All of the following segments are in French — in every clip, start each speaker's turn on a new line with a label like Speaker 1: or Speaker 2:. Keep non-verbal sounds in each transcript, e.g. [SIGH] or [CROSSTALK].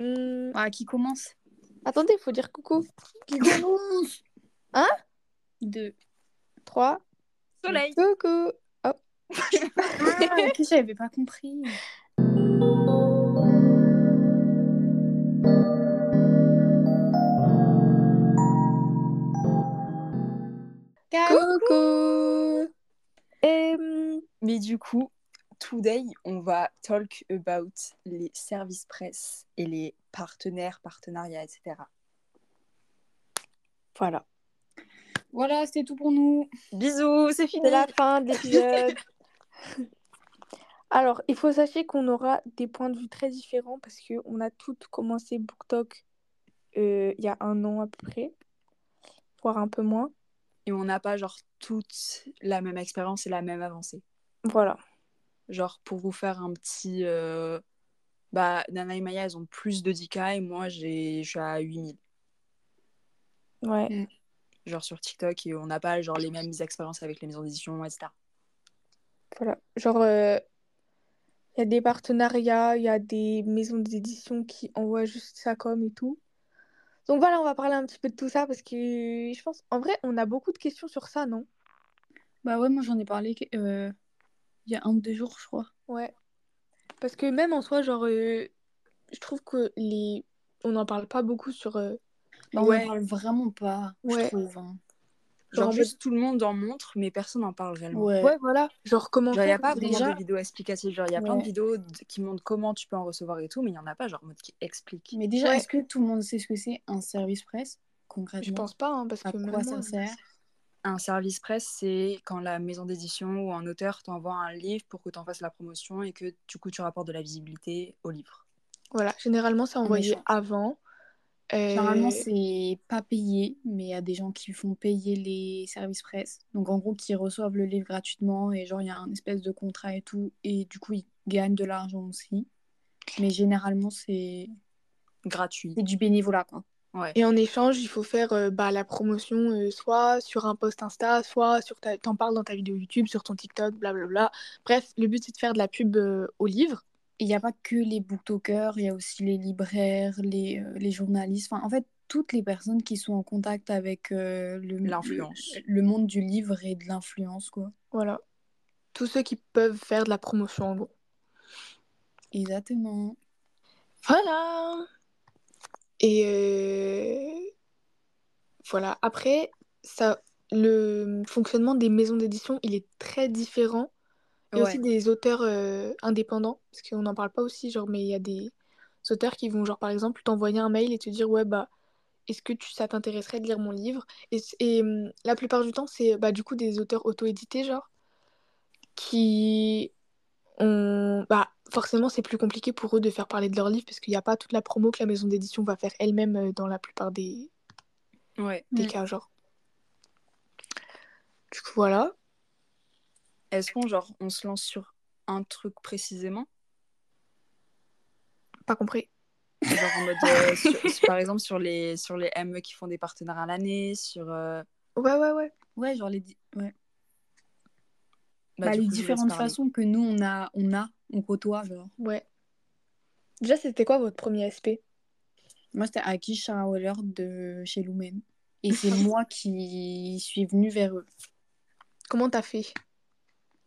Speaker 1: Hmm,
Speaker 2: Ah, qui commence
Speaker 1: Attendez, il faut dire coucou.
Speaker 2: Qui commence?
Speaker 1: Hein?
Speaker 2: Deux.
Speaker 1: 3.
Speaker 2: Soleil.
Speaker 1: Coucou.
Speaker 2: Ah, que j'avais pas compris.
Speaker 1: Coucou. Et, hum,
Speaker 3: Mais du coup, today, on va talk about les services presse et les partenaires, partenariats, etc.
Speaker 1: voilà.
Speaker 2: Voilà, c'était tout pour nous.
Speaker 3: Bisous, c'est fini.
Speaker 1: C'est la fin de l'épisode. [LAUGHS] Alors, il faut sachez qu'on aura des points de vue très différents parce qu'on a toutes commencé BookTok euh, il y a un an à peu près, voire un peu moins.
Speaker 3: Et on n'a pas genre toute la même expérience et la même avancée.
Speaker 1: Voilà.
Speaker 3: Genre pour vous faire un petit... euh, Bah, Nana et Maya, elles ont plus de 10K et moi, j'ai... je suis à 8000.
Speaker 1: Ouais.
Speaker 3: Genre sur TikTok et on n'a pas genre les mêmes expériences avec les maisons d'édition, etc.
Speaker 1: Voilà. Genre, euh, il y a des partenariats, il y a des maisons d'édition qui envoient juste ça comme et tout. Donc voilà, on va parler un petit peu de tout ça parce que je pense, en vrai, on a beaucoup de questions sur ça, non?
Speaker 2: Bah ouais, moi j'en ai parlé euh, il y a un ou deux jours, je crois.
Speaker 1: Ouais. Parce que même en soi, genre, euh, je trouve que les... on n'en parle pas beaucoup sur... euh,
Speaker 2: Bah,
Speaker 3: Ouais.
Speaker 2: On en parle vraiment pas,
Speaker 1: Ouais.
Speaker 2: je trouve. hein.
Speaker 1: Genre,
Speaker 3: Genre
Speaker 1: en
Speaker 3: juste tout le monde en montre, mais personne n'en parle réellement.
Speaker 2: Ouais.
Speaker 1: Ouais, voilà. Genre, comment
Speaker 3: Genre, il n'y a pas
Speaker 2: déjà-
Speaker 3: de vidéos explicatives. Genre, il y a plein de vidéos qui montrent comment tu peux en recevoir et tout, mais il n'y en a pas, genre, en mode qui explique.
Speaker 2: Mais déjà,
Speaker 1: Ouais.
Speaker 2: est-ce que tout le monde sait ce que c'est un service presse concrètement?
Speaker 1: Je pense pas, hein, parce
Speaker 2: À
Speaker 1: que même
Speaker 2: quoi
Speaker 1: moi,
Speaker 2: ça sert?
Speaker 3: Un service presse, c'est quand la maison d'édition ou un auteur t'envoie un livre pour que tu en fasses la promotion et que du coup, tu rapportes de la visibilité au livre.
Speaker 1: Voilà, généralement, c'est envoyé avant. Euh,
Speaker 2: Généralement, c'est pas payé, mais il y a des gens qui font payer les services presse. Donc, en gros, qui reçoivent le livre gratuitement et genre, il y a un espèce de contrat et tout. Et du coup, ils gagnent de l'argent aussi. Mais généralement, c'est
Speaker 3: Gratuit.
Speaker 2: c'est du bénévolat, quoi.
Speaker 3: Ouais.
Speaker 1: Et en échange, il faut faire euh, bah, la promotion euh, soit sur un post Insta, soit sur ta... t'en parles dans ta vidéo YouTube, sur ton TikTok, blablabla. Bref, le but c'est de faire de la pub euh, au livre.
Speaker 2: Et il n'y a pas que les booktokers, il y a aussi les libraires, les, euh, les journalistes. Enfin, en fait, toutes les personnes qui sont en contact avec euh, le,
Speaker 3: L'influence.
Speaker 2: le, le monde du livre et de l'influence, quoi.
Speaker 1: Voilà. Tous ceux qui peuvent faire de la promotion en gros.
Speaker 2: Exactement.
Speaker 1: Voilà. Et euh, voilà. Après, ça, le fonctionnement des maisons d'édition, il est très différent. Et
Speaker 3: Ouais.
Speaker 1: aussi des auteurs euh, indépendants, parce qu'on n'en parle pas aussi, genre, mais il y a des auteurs qui vont, genre, par exemple, t'envoyer un mail et te dire, ouais, bah, est-ce que tu, ça t'intéresserait de lire mon livre? Et, et, hum, la plupart du temps, c'est bah, du coup des auteurs auto-édités, genre, qui ont... Bah, forcément, c'est plus compliqué pour eux de faire parler de leur livre, parce qu'il n'y a pas toute la promo que la maison d'édition va faire elle-même euh, dans la plupart des,
Speaker 3: Ouais.
Speaker 1: des
Speaker 2: Mm.
Speaker 1: cas, genre. Du coup, voilà.
Speaker 3: Est-ce qu'on genre, on se lance sur un truc précisément?
Speaker 1: Pas compris.
Speaker 3: Genre en mode, euh, sur- [LAUGHS] sur- par exemple, sur les, sur les ME qui font des partenariats à l'année, sur... euh,
Speaker 1: Ouais, ouais, ouais.
Speaker 2: Ouais, genre les, ouais.
Speaker 3: bah,
Speaker 2: Bah, les
Speaker 3: coup,
Speaker 2: différentes façons que nous, on a, on a, on côtoie, genre.
Speaker 1: Ouais. Déjà, c'était quoi votre premier SP?
Speaker 2: Moi, c'était Aki Sharawiller de chez Lumen. Et c'est [LAUGHS] moi qui suis venue vers eux.
Speaker 1: Comment t'as fait?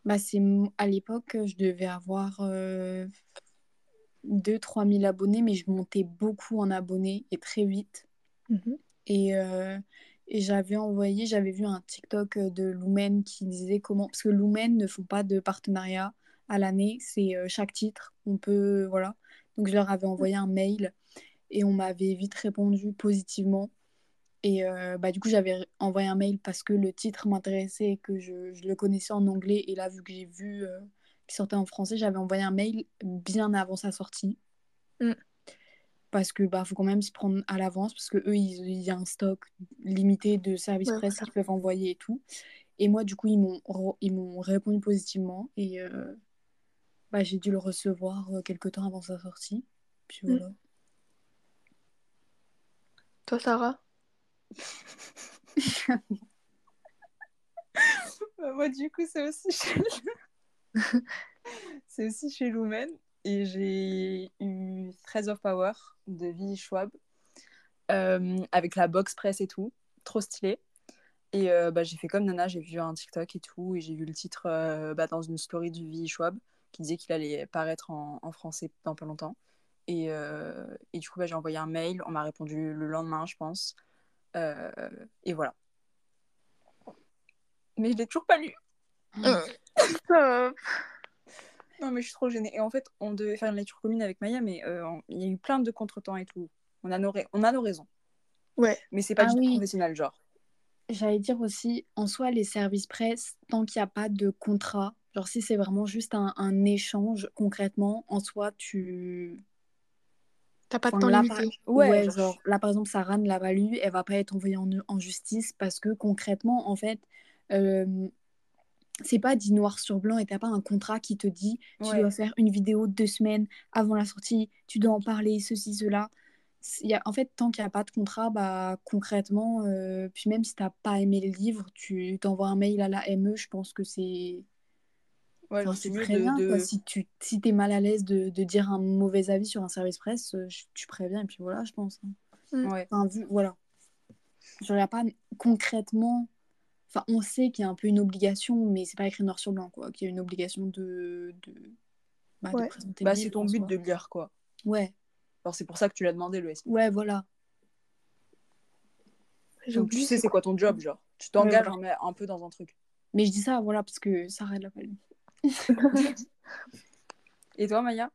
Speaker 2: Bah, c'est à l'époque, je devais avoir euh, 2-3 000 abonnés, mais je montais beaucoup en abonnés et très vite. Et, euh, et j'avais envoyé, j'avais vu un TikTok de Lumen qui disait comment. Parce que Lumen ne font pas de partenariat à l'année, c'est euh, chaque titre. On peut. Voilà. Donc je leur avais envoyé un mail et on m'avait vite répondu positivement. Et euh, bah, du coup, j'avais envoyé un mail parce que le titre m'intéressait et que je, je le connaissais en anglais. Et là, vu que j'ai vu euh, qu'il sortait en français, j'avais envoyé un mail bien avant sa sortie.
Speaker 1: Mm.
Speaker 2: Parce que bah, faut quand même s'y prendre à l'avance, parce que eux, ils- il y a un stock limité de services
Speaker 1: Ouais,
Speaker 2: presse qu'ils peuvent envoyer et tout. Et moi, du coup, ils m'ont ils m'ont répondu positivement. Et euh, bah, j'ai dû le recevoir euh, quelques temps avant sa sortie. Puis
Speaker 1: Mm.
Speaker 2: voilà.
Speaker 1: Toi, Sarah? [LAUGHS]
Speaker 3: Bah, moi, du coup, c'est aussi [LAUGHS] chez... c'est aussi chez Lumen. et j'ai eu Threads of Power de V. Schwab euh, avec la box press et tout. Trop stylé. Et euh, bah, j'ai fait comme Nana, j'ai vu un TikTok et tout, et j'ai vu le titre euh, bah, dans une story du V. Schwab qui disait qu'il allait paraître en, en, français dans pas longtemps. Et, et du coup, bah, j'ai envoyé un mail, on m'a répondu le lendemain, je pense. et voilà. Mais je l'ai toujours pas lu. [LAUGHS] [LAUGHS] non, mais je suis trop gênée. Et en fait, on devait faire une lecture commune avec Maya, mais il y a eu plein de contretemps et tout. On a nos, on a nos raisons.
Speaker 1: Ouais.
Speaker 3: Mais c'est pas ah du tout professionnel, genre.
Speaker 2: J'allais dire aussi, en soi, les services presse, tant qu'il n'y a pas de contrat, genre si c'est vraiment juste un, un, échange concrètement, en soi, tu.
Speaker 1: T'as pas de temps limité.
Speaker 2: Ouais, genre... là par exemple, Sarah ne l'a pas lu, elle va pas être envoyée en, en justice parce que concrètement, en fait, euh, c'est pas dit noir sur blanc et t'as pas un contrat qui te dit tu dois faire une vidéo deux semaines avant la sortie, tu dois en parler, ceci, cela y a, en fait, tant qu'il n'y a pas de contrat, bah, concrètement, euh, puis même si tu n'as pas aimé le livre, tu t'envoies un mail à la ME, je pense que c'est. Ouais, c'est très bien. Si tu si es mal à l'aise de, de, dire un mauvais avis sur un service presse, euh, tu préviens, et puis voilà, je pense. Hein.
Speaker 3: Mm. Ouais.
Speaker 2: Enfin, vu, voilà. Je a pas concrètement. Enfin, on sait qu'il y a un peu une obligation, mais c'est pas écrit noir sur blanc, quoi. Qu'il y a une obligation de. de...
Speaker 3: Bah, de présenter bah, c'est ton but de lire, quoi.
Speaker 2: Ouais.
Speaker 3: Alors c'est pour ça que tu l'as demandé le SP.
Speaker 2: Ouais, voilà.
Speaker 3: Donc, tu sais c'est quoi ton job, genre. Tu t'engages un, peu dans un truc.
Speaker 2: Mais je dis ça, voilà, parce que ça arrête la palme. [LAUGHS]
Speaker 3: Et toi, Maya?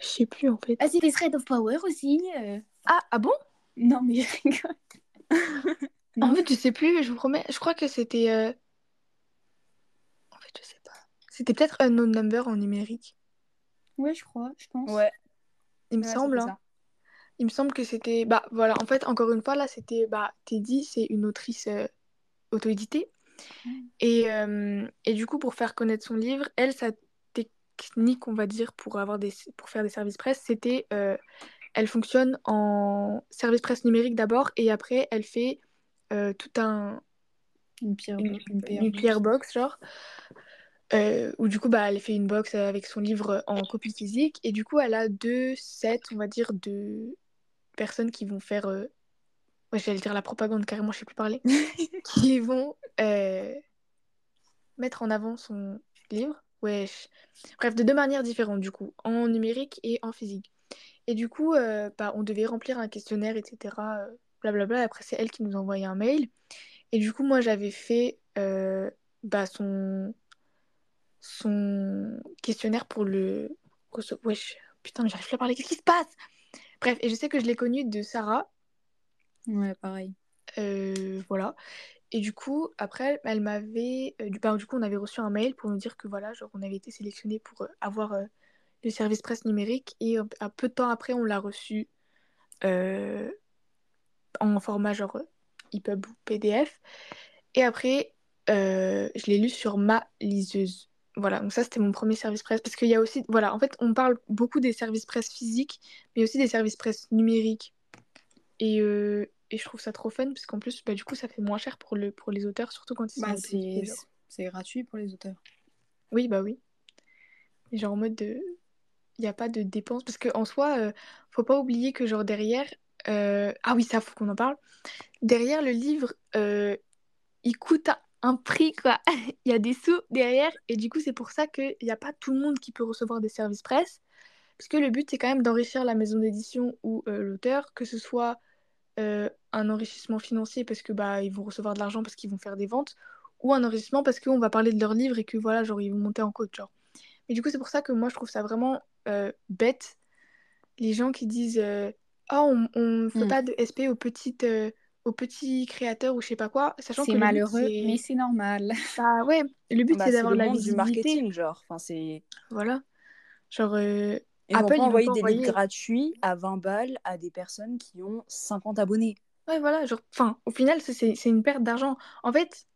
Speaker 1: Je sais plus en fait.
Speaker 2: Ah, c'est les Thread of Power aussi. Euh.
Speaker 1: Ah, ah bon?
Speaker 2: Non, mais je rigole. [LAUGHS]
Speaker 1: en fait, je sais plus, je vous promets. Je crois que c'était. Euh, en fait, je sais pas. C'était peut-être un non number en numérique.
Speaker 2: Ouais, je crois, je pense.
Speaker 3: Ouais,
Speaker 1: il me semble. Hein. Il me semble que c'était. Bah voilà, en fait, encore une fois, là, c'était. Bah, Teddy, c'est une autrice euh, auto-éditée. Mm. Et, euh, et, du coup, pour faire connaître son livre, elle, sa technique, on va dire, pour, avoir des... pour faire des services presse, c'était. Euh, elle fonctionne en service presse numérique d'abord, et après, elle fait tout un.
Speaker 2: Une pierre, une,
Speaker 1: une pierre box, genre. Euh, où du coup bah, elle fait une box avec son livre en copie physique et du coup elle a deux sets on va dire de personnes qui vont faire euh... ouais j'allais dire la propagande carrément je sais plus parler. [LAUGHS] Qui vont euh... mettre en avant son livre. Ouais bref de deux manières différentes du coup. En numérique et en physique. Et du coup euh, bah, on devait remplir un questionnaire etc blablabla. Après c'est elle qui nous envoyait un mail. Et du coup moi j'avais fait bah, son son questionnaire pour le. Wesh, putain, j'arrive plus à parler, qu'est-ce qui se passe? Bref, et je sais que je l'ai connu de Sarah.
Speaker 2: Ouais, pareil.
Speaker 1: Euh, voilà. Et du coup, après, elle m'avait. Euh, du, bah, du coup, on avait reçu un mail pour nous dire que voilà, genre, on avait été sélectionné pour euh, avoir le service presse numérique. Et un peu de temps après, on l'a reçu en format genre EPUB ou PDF. Et après, je l'ai lu sur ma liseuse. Voilà, donc ça c'était mon premier service presse. Parce qu'il y a aussi, voilà, en fait, on parle beaucoup des services presse physiques, mais aussi des services presse numériques. Et, et je trouve ça trop fun, parce qu'en plus, bah, du coup, ça fait moins cher pour, le, pour les auteurs, surtout quand ils
Speaker 2: bah, sont. C'est gratuit pour les auteurs.
Speaker 1: Oui, bah oui. Genre en mode de. Il n'y a pas de dépenses. Parce qu'en soi, euh, faut pas oublier que, genre, derrière. Euh, ah oui, ça, faut qu'on en parle. Derrière le livre, il coûte un prix, quoi. [LAUGHS] il y a des sous derrière. Et du coup, c'est pour ça qu'il n'y a pas tout le monde qui peut recevoir des services presse. Parce que le but, c'est quand même d'enrichir la maison d'édition ou euh, l'auteur, que ce soit euh, un enrichissement financier parce que bah ils vont recevoir de l'argent parce qu'ils vont faire des ventes, ou un enrichissement parce qu'on va parler de leur livre et que voilà, genre ils vont monter en côte, genre. Mais du coup, c'est pour ça que moi, je trouve ça vraiment euh, bête. Les gens qui disent Oh, on ne fait hmm. pas de SP aux petites aux petits créateurs ou je sais pas quoi, sachant
Speaker 2: que c'est malheureux, mais c'est normal. [LAUGHS]
Speaker 1: Bah ouais, le but bah, c'est d'avoir la visibilité.
Speaker 3: du marketing, genre. Enfin, c'est.
Speaker 1: Voilà. Genre. Euh...
Speaker 3: Et Apple, on envoyer des livres gratuits à 20 balles à des personnes qui ont 50 abonnés.
Speaker 1: Ouais, voilà. Genre, enfin, au final, c'est une perte d'argent. En fait,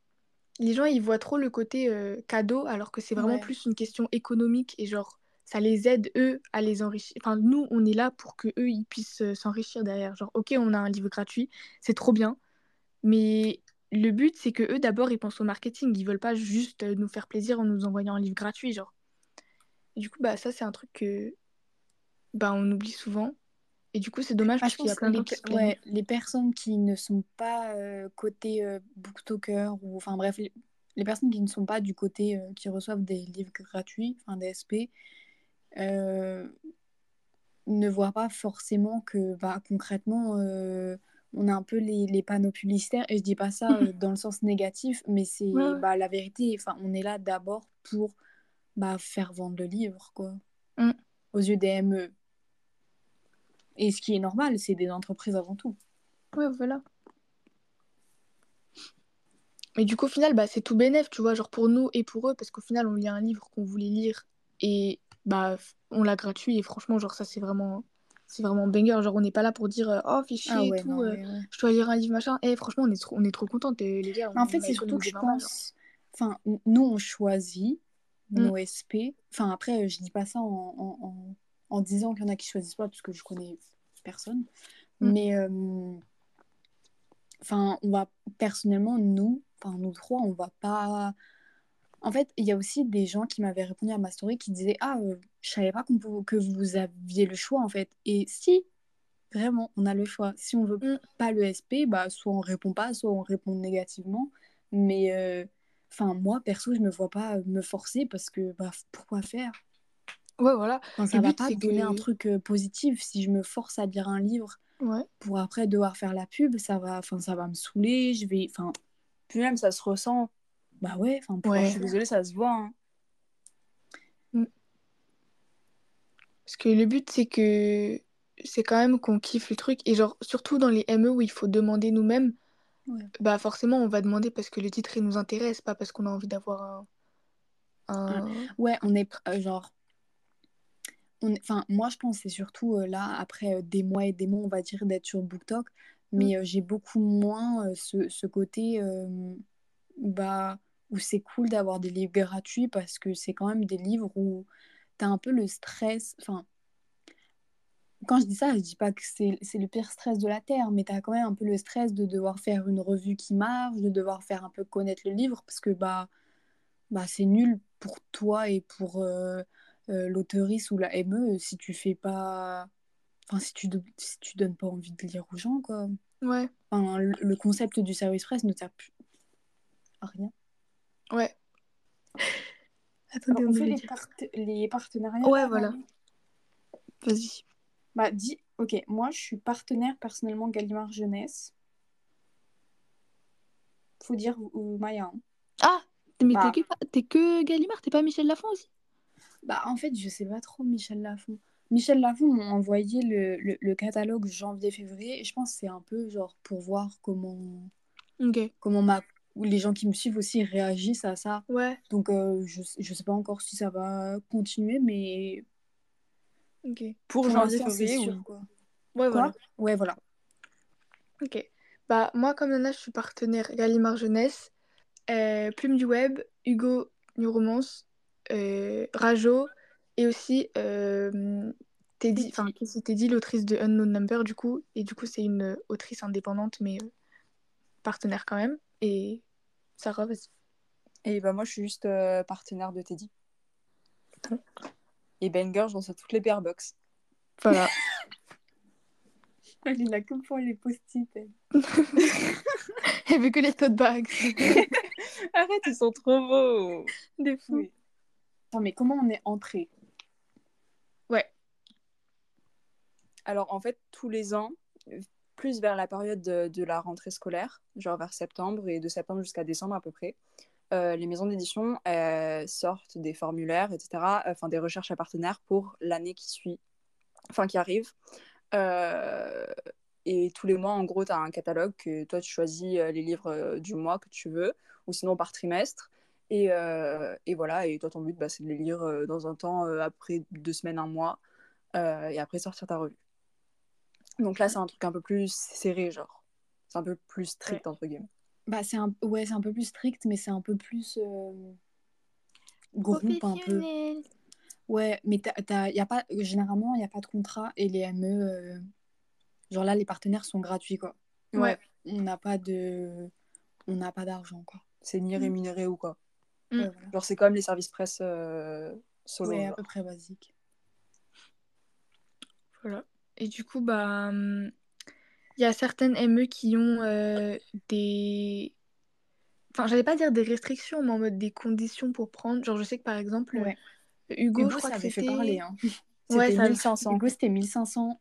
Speaker 1: les gens, ils voient trop le côté euh, cadeau, alors que c'est vraiment plus une question économique et genre, ça les aide eux à les enrichir. Enfin, nous, on est là pour que eux ils puissent euh, s'enrichir derrière. Genre, ok, on a un livre gratuit, c'est trop bien, mais le but c'est que eux d'abord ils pensent au marketing, ils veulent pas juste euh, nous faire plaisir en nous envoyant un livre gratuit, genre. du coup, bah, ça, c'est un truc que bah, on oublie souvent. Et du coup, c'est dommage ah, parce qu'il y a plein
Speaker 2: de les, ouais, les personnes qui ne sont pas euh, côté euh, booktalker, ou enfin bref, les, personnes qui ne sont pas du côté euh, qui reçoivent des livres gratuits, enfin des SP, ne voient pas forcément que bah, concrètement, on a un peu les, les, panneaux publicitaires. Et je dis pas ça [LAUGHS] dans le sens négatif, mais c'est bah, la vérité. Enfin, on est là d'abord pour bah, faire vendre le livre, quoi. Mm. Aux yeux des ME. Et ce qui est normal, c'est des entreprises avant tout.
Speaker 1: Ouais, voilà. Mais du coup, au final, bah, c'est tout bénef, tu vois, genre pour nous et pour eux, parce qu'au final, on lit un livre qu'on voulait lire et bah, on l'a gratuit. Et franchement, genre, ça, c'est vraiment, c'est vraiment banger. Genre, on n'est pas là pour dire, euh, oh, fichier ah et tout, euh, je dois lire un livre, machin. Et eh, franchement, on est trop, on est trop contentes, les gars.
Speaker 2: en fait, c'est surtout que je pense, enfin, nous, on choisit mm. nos SP. Enfin, après, je dis pas ça en en disant qu'il y en a qui choisissent pas, parce que je connais personne. Mm. Mais, euh, enfin, on va, personnellement, nous, enfin, nous trois, on va pas. En fait, il y a aussi des gens qui m'avaient répondu à ma story qui disaient Ah, euh, je savais pas que vous aviez le choix, en fait. Et si, vraiment, on a le choix. Si on veut mm. pas le SP, bah, soit on répond pas, soit on répond négativement. Mais, euh, enfin, moi, perso, je me vois pas me forcer parce que, bah, pourquoi faire?
Speaker 1: Ouais, voilà.
Speaker 2: ça va pas donner un truc euh, positif? Si je me force à lire un livre pour après devoir faire la pub. Ça va, enfin, ça va me saouler. Je vais, enfin.
Speaker 3: Puis même, ça se ressent.
Speaker 2: Bah ouais. Enfin,
Speaker 3: ouais. je suis désolée, ça se voit. Hein. Mm.
Speaker 1: Parce que le but, c'est que c'est quand même qu'on kiffe le truc. Et genre, surtout dans les ME où il faut demander nous-mêmes, bah forcément, on va demander parce que le titre, il nous intéresse, pas parce qu'on a envie d'avoir
Speaker 2: un... Ouais, on est euh, genre enfin, moi, je pense c'est surtout euh, là, après euh, des mois et des mois, on va dire, d'être sur BookTok, mais mmh. euh, j'ai beaucoup moins ce, ce, côté bah, où c'est cool d'avoir des livres gratuits parce que c'est quand même des livres où tu as un peu le stress. Enfin, quand je dis ça, je dis pas que c'est le pire stress de la Terre, mais tu as quand même un peu le stress de devoir faire une revue qui marche, de devoir faire un peu connaître le livre parce que bah, bah, c'est nul pour toi et pour euh, ou la ME si tu fais pas. Enfin, si tu, si tu donnes pas envie de lire aux gens, quoi.
Speaker 1: Ouais.
Speaker 2: Enfin, le, concept du service presse ne sert plus à rien.
Speaker 1: Ouais. [LAUGHS]
Speaker 2: Attendez, on, fait les, les, partenariats.
Speaker 1: Ouais, voilà. Vas-y.
Speaker 2: Bah, dis, ok, moi je suis partenaire personnellement Gallimard Jeunesse. Faut dire Maya. Hein.
Speaker 1: Ah, mais bah. t'es que, que Gallimard, t'es pas Michel Lafon aussi?
Speaker 2: Bah, en fait, je sais pas trop Michel Lafon. Michel Lafon m'a envoyé le, le, catalogue janvier-février et je pense que c'est un peu genre pour voir comment, comment ma, les gens qui me suivent aussi réagissent à ça.
Speaker 1: Ouais.
Speaker 2: Donc, euh, je, je sais pas encore si ça va continuer, mais.
Speaker 3: Pour, janvier-février ou quoi?
Speaker 1: Ouais, voilà.
Speaker 2: Ouais, voilà.
Speaker 1: Ok. Bah, moi, comme Nana, je suis partenaire Gallimard Jeunesse, euh, Plume du Web, Hugo New Romance, Rajo et aussi euh, Teddy, enfin c'est Teddy, l'autrice de Unknown Number du coup, et du coup c'est une autrice indépendante mais euh, partenaire quand même. Et Sarah, vas-y.
Speaker 3: Et bah moi je suis juste partenaire de Teddy. [LAUGHS] Et Banger, j'en sais toutes les pair box.
Speaker 1: Voilà. [LAUGHS]
Speaker 2: Elle est là que pour les post-it. [LAUGHS]
Speaker 1: Elle. veut que les tote bags.
Speaker 3: Arrête, ils sont trop beaux.
Speaker 1: Des fous.
Speaker 2: Attends, mais comment on est entré?
Speaker 1: Ouais.
Speaker 3: Alors, en fait, tous les ans, plus vers la période de, la rentrée scolaire, genre vers septembre et de septembre jusqu'à décembre à peu près, euh, les maisons d'édition sortent des formulaires, etc., enfin des recherches à partenaires pour l'année qui suit, enfin qui arrive. Euh, et tous les mois, en gros, tu as un catalogue que toi, tu choisis euh, les livres du mois que tu veux, ou sinon par trimestre. Et, euh, et, voilà, et toi, ton but, bah, c'est de les lire euh, dans un temps, euh, après deux semaines, un mois, et après sortir ta revue. Donc là, c'est un truc un peu plus serré, genre. C'est un peu plus strict, entre guillemets.
Speaker 2: Bah, c'est un... Ouais, c'est un peu plus strict, mais c'est un peu plus groupe un peu. Ouais, mais y a pas... généralement, il n'y a pas de contrat et les ME, genre là, les partenaires sont gratuits, quoi.
Speaker 1: Ouais.
Speaker 2: On n'a pas de... On n'a pas d'argent, quoi.
Speaker 3: C'est ni mm. rémunéré ou quoi. Mm. Genre, c'est comme les services presse euh, solo.
Speaker 2: Ouais, à peu près basique.
Speaker 1: Voilà. Et du coup, bah, hum, il y a certaines ME qui ont euh, des. Enfin, j'allais pas dire des restrictions, mais en mode des conditions pour prendre. Genre, je sais que par exemple,
Speaker 2: Ouais.
Speaker 1: Hugo,
Speaker 2: Hugo,
Speaker 1: je crois
Speaker 2: ça
Speaker 1: que
Speaker 2: avait fait
Speaker 1: c'était.
Speaker 2: parler. Hein. [LAUGHS]
Speaker 1: Ouais,
Speaker 2: C'était
Speaker 1: ça-
Speaker 2: 1500. Hugo, c'était 1500.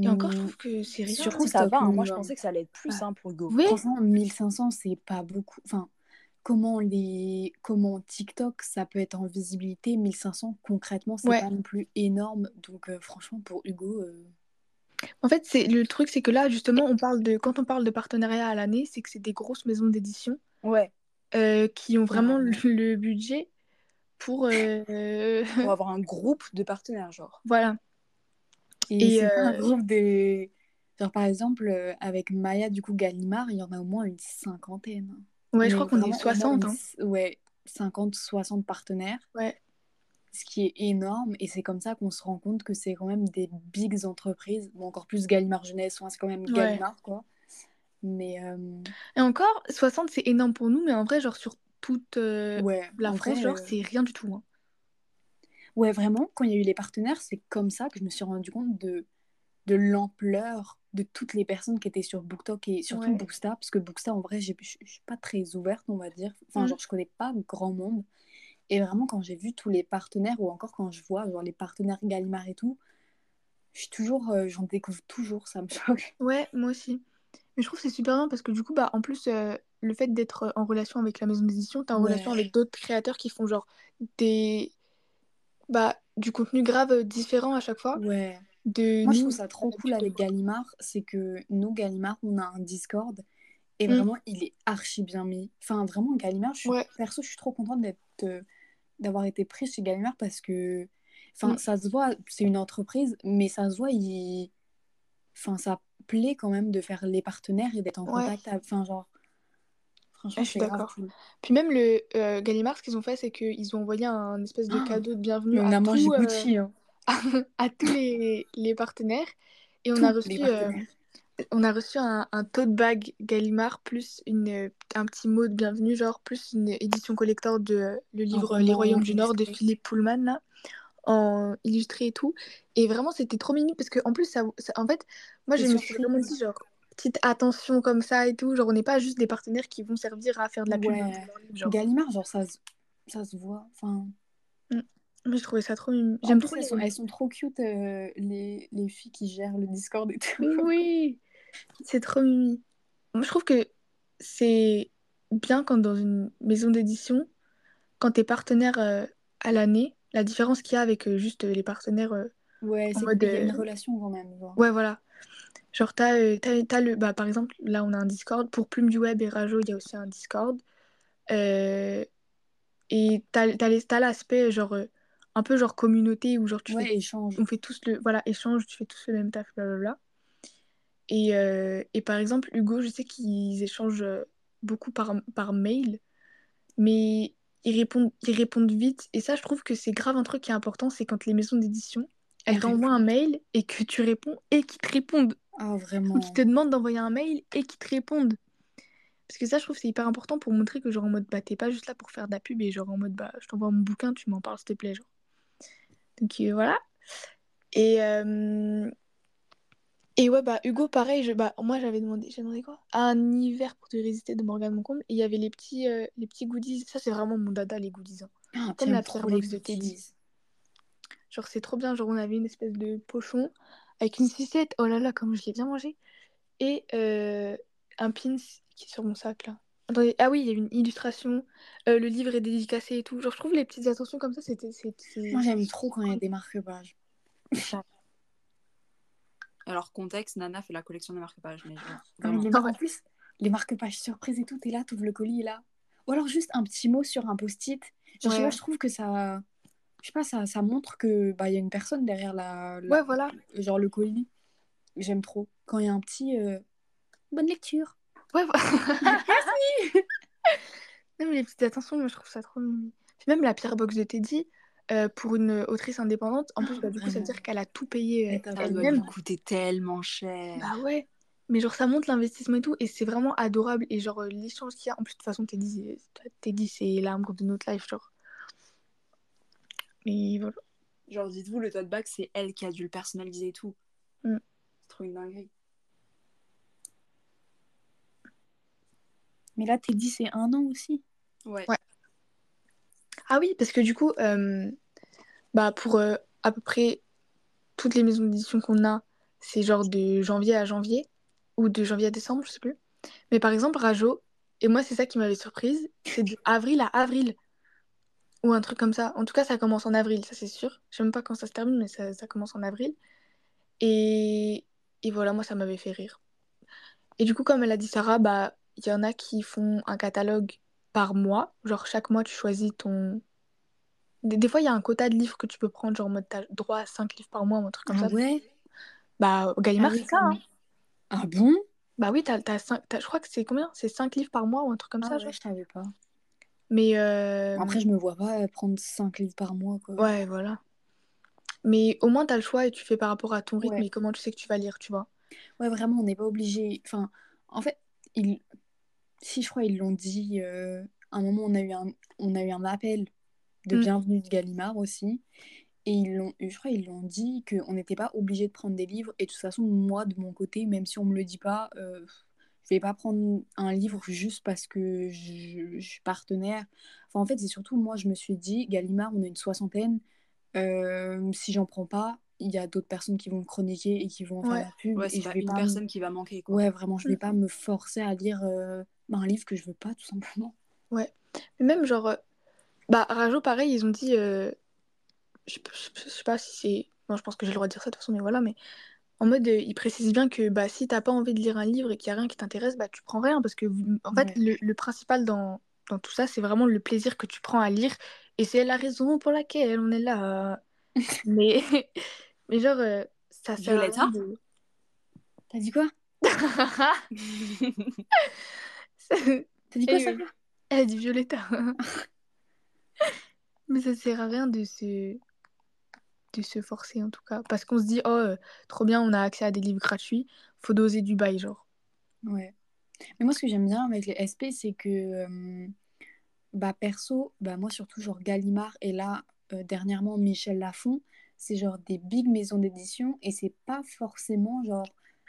Speaker 1: Et encore, je
Speaker 2: Mm,
Speaker 1: trouve que c'est rien.
Speaker 3: Sur
Speaker 2: Sur
Speaker 3: coup, ça va. hein. Moi, je pensais que ça allait être plus
Speaker 2: Ah.
Speaker 3: hein, pour Hugo.
Speaker 1: Oui.
Speaker 2: Franchement, 1500, c'est pas beaucoup. Enfin, comment les comment TikTok, ça peut être en visibilité, 1500, concrètement, c'est
Speaker 1: Ouais.
Speaker 2: pas non plus énorme. Donc, euh, franchement, pour Hugo, euh,
Speaker 1: En fait, c'est le truc, c'est que là, justement, on parle de quand on parle de partenariat à l'année, c'est que c'est des grosses maisons d'édition
Speaker 3: Ouais.
Speaker 1: euh, qui ont vraiment le, budget pour [LAUGHS]
Speaker 3: Pour [LAUGHS] avoir un groupe de partenaires, genre.
Speaker 1: voilà.
Speaker 2: Et,
Speaker 1: Et,
Speaker 2: c'est pas un groupe des. Genre, par exemple, avec Maya, du coup, Gallimard, il y en a au moins une cinquantaine.
Speaker 1: Ouais, je crois qu'on est
Speaker 2: vraiment, au moins
Speaker 1: 60.
Speaker 2: une-
Speaker 1: hein.
Speaker 2: Ouais, 50, 60 partenaires.
Speaker 1: Ouais.
Speaker 2: Ce qui est énorme. Et c'est comme ça qu'on se rend compte que c'est quand même des bigs entreprises. Bon, encore plus Gallimard Jeunesse, c'est quand même
Speaker 1: Ouais.
Speaker 2: Gallimard, quoi. Mais euh,
Speaker 1: Et encore, 60, c'est énorme pour nous, mais en vrai, genre sur toute euh,
Speaker 2: ouais,
Speaker 1: la France,
Speaker 2: vrai,
Speaker 1: genre,
Speaker 2: euh,
Speaker 1: c'est rien du tout. hein.
Speaker 2: Ouais, vraiment, quand il y a eu les partenaires, c'est comme ça que je me suis rendu compte de, de l'ampleur de toutes les personnes qui étaient sur BookTok et surtout
Speaker 1: Ouais.
Speaker 2: Booksta, parce que Booksta, en vrai, je suis pas très ouverte, on va dire. Enfin,
Speaker 1: Mhm.
Speaker 2: genre, je connais pas grand monde. Et vraiment, quand j'ai vu tous les partenaires, ou encore quand je vois genre, les partenaires Gallimard et tout, je suis toujours, euh, j'en découvre toujours, ça me [LAUGHS] choque.
Speaker 1: Ouais, moi aussi. Mais je trouve que c'est super bien parce que du coup, bah, en plus, euh, le fait d'être en relation avec la maison d'édition, t'es en
Speaker 2: Ouais.
Speaker 1: relation avec d'autres créateurs qui font genre des... Bah, du contenu grave euh, différent à chaque fois.
Speaker 2: Ouais.
Speaker 1: De
Speaker 2: Moi, je
Speaker 1: nous,
Speaker 2: trouve ça trop cool avec Gallimard, c'est que nous, Gallimard, on a un Discord et
Speaker 1: Mm.
Speaker 2: vraiment, il est archi bien mis. Enfin, vraiment, Gallimard, je suis,
Speaker 1: Ouais.
Speaker 2: perso, je suis trop contente d'être, euh, d'avoir été prise chez Gallimard parce que, enfin,
Speaker 1: Mm.
Speaker 2: ça se voit, c'est une entreprise, mais ça se voit, il... enfin, ça plaît quand même de faire les partenaires et d'être en
Speaker 1: Ouais.
Speaker 2: contact, enfin, genre, franchement,
Speaker 1: Ah, je suis d'accord. Puis même le euh, Gallimard, ce qu'ils ont fait, c'est qu'ils ont envoyé un espèce de
Speaker 2: Ah,
Speaker 1: cadeau de bienvenue
Speaker 2: Mais on
Speaker 1: à,
Speaker 2: a mangé
Speaker 1: euh,
Speaker 2: Gucci, hein. [LAUGHS]
Speaker 1: à tous les, les partenaires. Et on
Speaker 2: Tous
Speaker 1: a
Speaker 2: les
Speaker 1: reçu, euh, on a reçu un, un tote bag Gallimard plus une, euh, un petit mot de bienvenue, genre plus une édition collector de euh, le livre Les
Speaker 2: roman
Speaker 1: Royaumes du Nord de. Philippe Pullman, là, en illustré et tout. Et vraiment, c'était trop mimi parce que en plus, ça, ça- en fait, moi, je me suis vraiment dit, genre, petite attention comme ça et tout. Genre, on n'est pas juste des partenaires qui vont servir à faire de la pub
Speaker 2: Ouais.
Speaker 1: genre.
Speaker 2: Gallimard, genre, ça, se- ça se voit, enfin...
Speaker 1: Mais je trouvais ça trop mimi.
Speaker 2: En
Speaker 1: J'aime trop
Speaker 2: elles
Speaker 1: les...
Speaker 2: sont, elles sont trop cute, euh, les, les filles qui gèrent le Discord et tout.
Speaker 1: Oui, c'est trop mimi. Moi, je trouve que c'est bien quand dans une maison d'édition, quand t'es partenaire euh, à l'année, la différence qu'il y a avec euh, juste les partenaires
Speaker 2: Ouais, c'est
Speaker 1: mode...
Speaker 2: y a une relation quand même. Genre.
Speaker 1: Ouais, voilà. Genre, t'as, t'as, t'as le... Bah, par exemple, là, on a un Discord. Pour Plume du Web et Rajo, il y a aussi un Discord. Et t'as, t'as les- t'as l'aspect, genre, un peu genre communauté, où genre, tu
Speaker 2: Ouais,
Speaker 1: fais...
Speaker 2: échange.
Speaker 1: On fait tous le... Voilà, échange, tu fais tous le même taf, blablabla. Et, euh, et par exemple, Hugo, je sais qu'ils échangent euh, beaucoup par, par mail, mais ils répondent, ils répondent vite. Et ça, je trouve que c'est grave un truc qui est important, c'est quand les maisons d'édition, elles t'envoient un mail et que tu réponds et qu'ils te répondent.
Speaker 2: Ah,
Speaker 1: Ou
Speaker 2: vraiment.
Speaker 1: qu'ils te demandent d'envoyer un mail et qu'ils te répondent. Parce que ça, je trouve que c'est hyper important pour montrer que genre en mode, bah, t'es pas juste là pour faire de la pub et genre en mode, bah, je t'envoie mon bouquin, tu m'en parles, s'il te plaît, genre. Donc euh, voilà. Et, euh, et ouais, bah, Hugo, pareil, je, bah, moi j'avais demandé, j'ai demandé quoi? Un hiver pour te résister de Morgane Moncombe. Et il y avait les petits, euh, les petits goodies. Ça, c'est vraiment mon dada, les goodies. hein.
Speaker 2: Ah,
Speaker 1: Comme la
Speaker 2: trop
Speaker 1: pierre de Teddy. Genre, c'est trop bien. Genre, on avait une espèce de pochon avec une sucette. Oh là là, comme je l'ai bien mangé. Et euh, un pins qui est sur mon sac là. Attendez, ah oui, il y a une illustration. Euh, le livre est dédicacé et tout. Genre, je trouve les petites attentions comme ça, c'était.
Speaker 2: Moi, j'aime trop quand il y a des marque-pages. [LAUGHS]
Speaker 3: Alors, contexte, Nana fait la collection des marque-pages. Mais genre, vraiment.
Speaker 1: Ah
Speaker 2: en plus, les marque-pages surprises et tout, t'es là, t'ouvres le colis, est là. Ou alors juste un petit mot sur un post-it. Genre, je sais
Speaker 1: Ouais.
Speaker 2: pas, je trouve que ça... Je sais pas, ça, ça montre que bah, il y a une personne derrière la, la-
Speaker 1: Ouais, voilà.
Speaker 2: genre le colis. J'aime trop. Quand il y a un petit... euh, Bonne lecture.
Speaker 1: Ouais, voilà. [LAUGHS] [LAUGHS] non, mais les petites attentions, moi, je trouve ça trop. Puis même la pierre box de Teddy, euh, pour une autrice indépendante, en plus, bah, du coup, ça veut dire qu'elle a tout payé euh, elle-même.
Speaker 3: coûter tellement cher.
Speaker 1: Bah ouais. Mais genre, ça montre l'investissement et tout, et c'est vraiment adorable. Et genre, euh, l'échange qu'il y a, en plus, de toute façon, Teddy, c'est- Teddy, c'est l'arbre de notre life, genre. Et voilà.
Speaker 3: Genre, dites-vous, le tote bag, c'est elle qui a dû le personnaliser et tout. Mm. C'est trop une dinguerie.
Speaker 2: Mais là, t'es dit, c'est un an aussi.
Speaker 1: Ouais. Ah oui, parce que du coup, euh, bah pour euh, à peu près toutes les maisons d'édition qu'on a, c'est genre de janvier à janvier ou de janvier à décembre, je sais plus. Mais par exemple, Rajo, et moi c'est ça qui m'avait surprise, c'est de avril à avril ou un truc comme ça. En tout cas, ça commence en avril, ça c'est sûr. Je sais même pas quand ça se termine, mais ça, ça commence en avril. Et... et voilà, moi ça m'avait fait rire. Et du coup, comme elle a dit Sarah, bah il y en a qui font un catalogue par mois. Genre chaque mois tu choisis ton des, fois, il y a un quota de livres que tu peux prendre, genre en mode t'as droit à 5 livres par mois ou un truc comme ah ça. ouais? Bah, au Gallimard, ah c'est ça. Hein.
Speaker 2: Ah bon?
Speaker 1: Bah oui, t'as, je crois que c'est combien? C'est 5 livres par mois ou un truc comme
Speaker 2: ah
Speaker 1: ça,
Speaker 2: ouais, je savais pas.
Speaker 1: Mais. Euh...
Speaker 2: Après, je me vois pas prendre 5 livres par mois, quoi.
Speaker 1: Ouais, voilà. Mais au moins, t'as le choix et tu fais par rapport à ton rythme et comment tu sais que tu vas lire, tu vois.
Speaker 2: Ouais, vraiment, on n'est pas obligé. Enfin, en fait, ils... si je crois, ils l'ont dit. Euh... un moment, on a eu un, on a eu un appel de mm. Bienvenue de Gallimard aussi. Et ils l'ont, je crois ils l'ont dit qu'on n'était pas obligé de prendre des livres. Et de toute façon, moi, de mon côté, même si on me le dit pas, euh, je vais pas prendre un livre juste parce que je, suis partenaire. Enfin, en fait, c'est surtout moi, je me suis dit, Gallimard, on a une soixantaine. Euh, si j'en prends pas, il y a d'autres personnes qui vont me chroniquer et qui vont faire la
Speaker 3: pub. Ouais, c'est pas une personne qui va manquer.
Speaker 2: Quoi. Ouais, vraiment, je vais mm. pas me forcer à lire euh, un livre que je veux pas, tout simplement.
Speaker 1: Ouais. Mais même, genre, bah, Rajo, pareil, ils ont dit. euh, Je, je- sais pas si c'est. Non, je pense que j'ai le droit de dire ça de toute façon, mais voilà. Mais en mode, euh, ils précisent bien que bah, si t'as pas envie de lire un livre et qu'il y a rien qui t'intéresse, bah, tu prends rien. Parce que, en fait, le, le principal dans, dans tout ça, c'est vraiment le plaisir que tu prends à lire. Et c'est la raison pour laquelle on est là. [LAUGHS] Mais, mais genre, euh, ça sert à rien de-
Speaker 2: T'as dit quoi [LAUGHS] [LAUGHS]
Speaker 1: T'as dit quoi, ça Elle a dit Violetta. [LAUGHS] Mais ça sert à rien de se, de se forcer en tout cas. Parce qu'on se dit, oh, euh, trop bien, on a accès à des livres gratuits, faut doser du bail, genre.
Speaker 2: Ouais. Mais moi, ce que j'aime bien avec les SP, c'est que, euh, bah, perso, bah, moi surtout, genre Gallimard et là, euh, dernièrement, Michel Lafon, c'est genre des big maisons d'édition et c'est pas forcément genre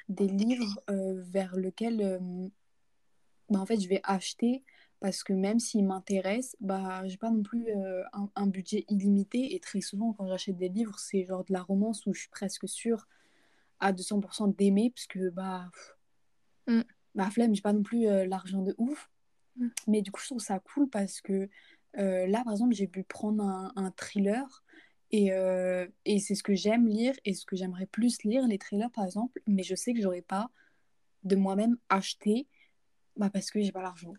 Speaker 2: des livres vers lesquels bah, en fait, je vais acheter parce que même s'il m'intéresse, bah, j'ai pas non plus euh, un, budget illimité. Et très souvent, quand j'achète des livres, c'est genre de la romance où je suis presque sûre à 200% d'aimer, parce que bah, mm. ma flemme, j'ai pas non plus euh, l'argent de ouf. Mm. Mais du coup, je trouve ça cool parce que euh, là, par exemple, j'ai pu prendre un, thriller. Et, et c'est ce que j'aime lire et ce que j'aimerais plus lire, les thrillers par exemple. Mais je sais que j'aurais pas de moi-même acheté bah parce que j'ai pas l'argent.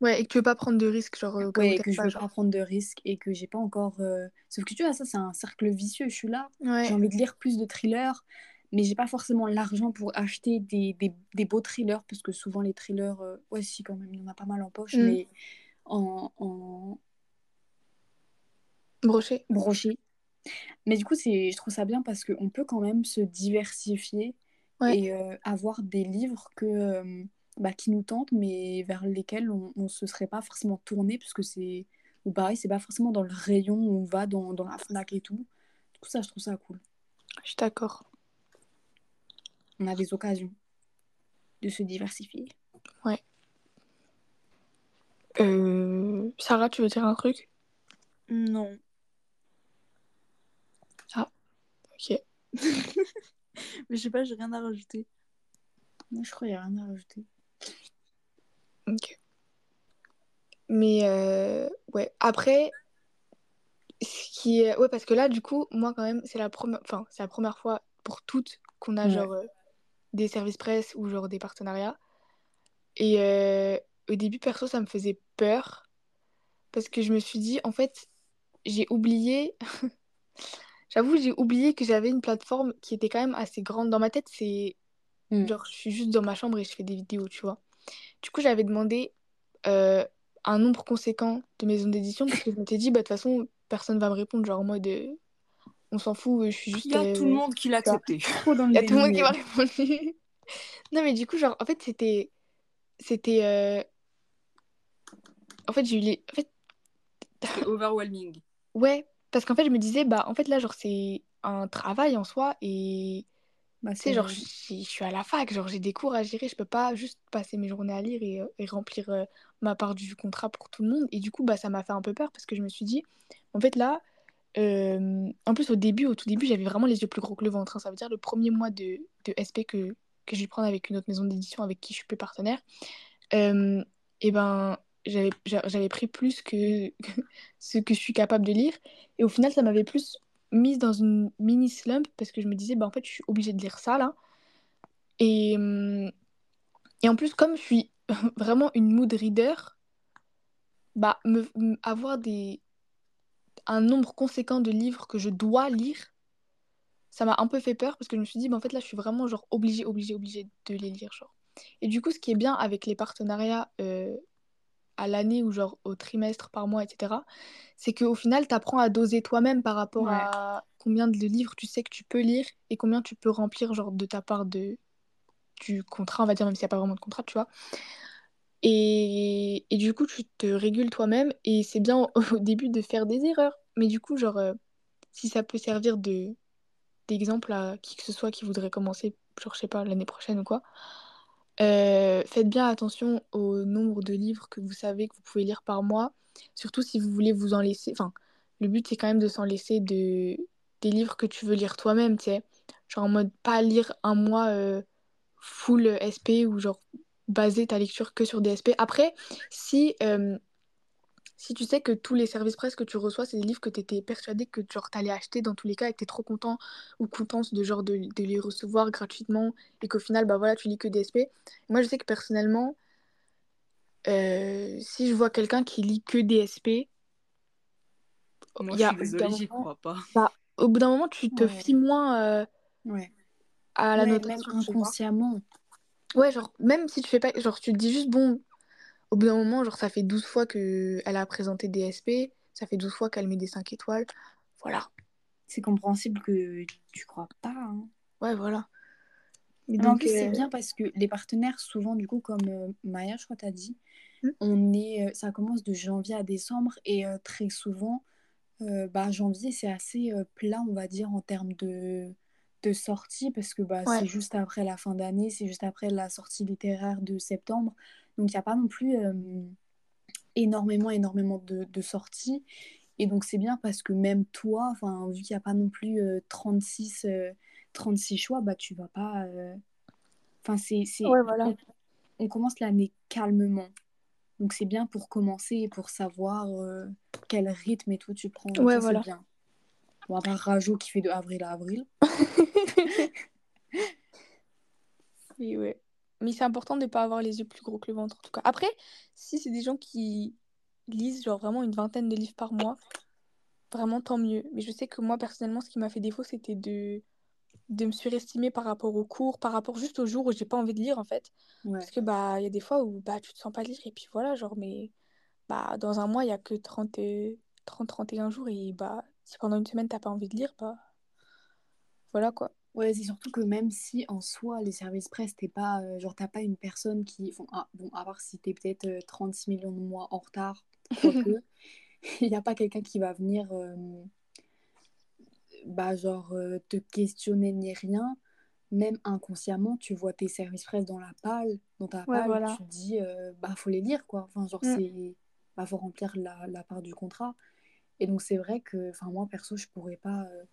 Speaker 1: Ouais, et que tu veux pas prendre de risques, genre.
Speaker 2: Euh, ouais, que je veux pas prendre de risques et que j'ai pas encore. Euh, sauf que tu vois, ça, c'est un cercle vicieux. Je suis là, j'ai envie de lire plus de thrillers, mais j'ai pas forcément l'argent pour acheter des, des, des, beaux thrillers, parce que souvent les thrillers, euh, ouais, si, quand même, il y en a pas mal en poche, mm. mais en. en...
Speaker 1: Broché.
Speaker 2: Broché. Mais du coup, c'est, je trouve ça bien parce qu'on peut quand même se diversifier et avoir des livres que bah, qui nous tentent, mais vers lesquels on ne se serait pas forcément tourné, puisque c'est. Ou pareil, c'est pas forcément dans le rayon où on va, dans, dans la Fnac et tout. Tout ça, je trouve ça cool.
Speaker 1: Je suis d'accord.
Speaker 2: On a des occasions de se diversifier.
Speaker 1: Ouais. Euh... Sarah, tu veux dire un truc?
Speaker 3: Non.
Speaker 1: Ah, ok. [LAUGHS]
Speaker 3: Mais je sais pas, j'ai rien à rajouter.
Speaker 2: Moi, je crois qu'il n'y a rien à rajouter.
Speaker 1: Ok. Mais euh, ouais, après, ce qui est... Ouais, parce que là, du coup, moi, quand même, c'est la première... Enfin, c'est la première fois pour toutes qu'on a, genre, euh, des services presse ou, genre, des partenariats. Et euh, au début, perso, ça me faisait peur. Parce que je me suis dit, en fait, j'ai oublié... [LAUGHS] J'avoue, j'ai oublié que j'avais une plateforme qui était quand même assez grande. Dans ma tête, c'est... Mm. Genre, je suis juste dans ma chambre et je fais des vidéos, tu vois. Du coup, j'avais demandé euh, un nombre conséquent de maisons d'édition parce que je m'étais dit, bah, de toute façon, personne va me répondre. Genre, en mode, euh, on s'en fout, je suis juste.
Speaker 3: Il y a
Speaker 1: euh,
Speaker 3: tout le monde qui l'a accepté. [LAUGHS]
Speaker 1: Il y a tout le monde qui m'a répondu. [LAUGHS] non, mais du coup, genre, en fait, c'était. C'était. En fait, j'ai eu les. En fait... [LAUGHS]
Speaker 3: overwhelming.
Speaker 1: Ouais, Parce qu'en fait, je me disais, bah, en fait, là, genre, c'est un travail en soi et. Bah, tu sais, genre, je suis à la fac, genre, j'ai des cours à gérer, je peux pas juste passer mes journées à lire et, et remplir ma part du contrat pour tout le monde. Et du coup, bah, ça m'a fait un peu peur parce que je me suis dit, en fait, là, en plus, au début, au tout début, j'avais vraiment les yeux plus gros que le ventre. Hein. Ça veut dire le premier mois de, de SP que, que je vais prendre avec une autre maison d'édition avec qui je suis plus partenaire. et ben, j'avais pris plus [LAUGHS] que ce que je suis capable de lire. Et au final, ça m'avait plus mise dans une mini slump parce que je me disais, bah, en fait, je suis obligée de lire ça là. Et, et en plus, comme je suis [LAUGHS] vraiment une mood reader, bah, me, avoir des, un nombre conséquent de livres que je dois lire, ça m'a un peu fait peur parce que je me suis dit, bah, en fait, là, je suis vraiment genre obligée, obligée, obligée de les lire. Genre. Et du coup, ce qui est bien avec les partenariats euh, à l'année ou genre au trimestre, par mois, etc., c'est qu'au final, tu apprends à doser toi-même par rapport à combien de livres tu sais que tu peux lire et combien tu peux remplir genre de ta part de du contrat, on va dire, même s'il n'y a pas vraiment de contrat, tu vois. Et, et du coup, tu te régules toi-même et c'est bien au, début de faire des erreurs. Mais du coup, genre, euh, si ça peut servir de d'exemple à qui que ce soit qui voudrait commencer, genre, je sais pas, l'année prochaine ou quoi, euh, faites bien attention au nombre de livres que vous savez que vous pouvez lire par mois. Surtout si vous voulez vous en laisser. Enfin, le but, c'est quand même de s'en laisser de... des livres que tu veux lire toi-même, tu sais. Genre en mode pas lire un mois euh, full SP ou genre baser ta lecture que sur DSP. Après, si, euh, si tu sais que tous les services presse que tu reçois, c'est des livres que tu étais persuadé que genre allais acheter dans tous les cas et que tu es trop content ou contente de genre de, de, les recevoir gratuitement et qu'au final, bah voilà, tu lis que DSP. Moi, je sais que personnellement, euh, si je vois quelqu'un qui lit que DSP,
Speaker 3: Moi, je suis désolée, j'y crois pas.
Speaker 1: Bah, au bout d'un moment, tu te fies moins euh,
Speaker 2: ouais.
Speaker 1: à la
Speaker 2: ouais, notation. inconsciemment.
Speaker 1: Ouais, genre, même si tu fais pas. Genre, tu te dis juste, bon, au bout d'un moment, genre, ça fait 12 fois qu'elle a présenté des SP, ça fait 12 fois qu'elle met des 5 étoiles. Voilà.
Speaker 2: C'est compréhensible que tu crois pas. Hein.
Speaker 1: Ouais, voilà.
Speaker 2: donc, en plus, c'est euh, bien parce que les partenaires, souvent, du coup, comme euh, Maya, je crois, t'as dit, hmm. on est, euh, ça commence de janvier à décembre et très souvent, bah, janvier, c'est assez plat, on va dire, en termes de de sortie parce que bah, c'est juste après la fin d'année, c'est juste après la sortie littéraire de septembre. Donc il n'y a pas non plus énormément, énormément de, de, sorties. Et donc c'est bien parce que même toi, vu qu'il n'y a pas non plus 36, 36 choix, bah, tu vas pas... Enfin, c'est...
Speaker 1: voilà.
Speaker 2: on, commence l'année calmement. Donc c'est bien pour commencer et pour savoir quel rythme et tout tu prends.
Speaker 1: Ouais, voilà. bien.
Speaker 2: Bon, à part Rajo qui fait de avril à avril. [LAUGHS]
Speaker 1: oui, ouais. Mais c'est important de ne pas avoir les yeux plus gros que le ventre, en tout cas. Après, si c'est des gens qui lisent genre vraiment une vingtaine de livres par mois, vraiment tant mieux. Mais je sais que moi, personnellement, ce qui m'a fait défaut, c'était de de me surestimer par rapport aux cours, par rapport juste au jour où j'ai pas envie de lire en fait. Parce que bah il y a des fois où bah tu te sens pas lire et puis voilà, genre mais bah dans un mois, il y a que 30 30 31 jours et bah si pendant une semaine t'as pas envie de lire, bah voilà quoi.
Speaker 2: Ouais, c'est surtout que même si en soi les services presse, t'es pas, euh, genre t'as pas une personne qui. ah, bon, à part si t'es peut-être 36 euh, millions de mois en retard, [LAUGHS] il n'y a pas quelqu'un qui va venir, euh, bah, genre, te questionner ni rien. Même inconsciemment, tu vois tes services presse dans la palle, dans ta palle, tu te dis, bah, faut les lire, quoi. Enfin, genre, mm. c'est. Bah, faut remplir la, la part du contrat. Et donc, c'est vrai que, enfin, moi, perso, je pourrais pas. Euh,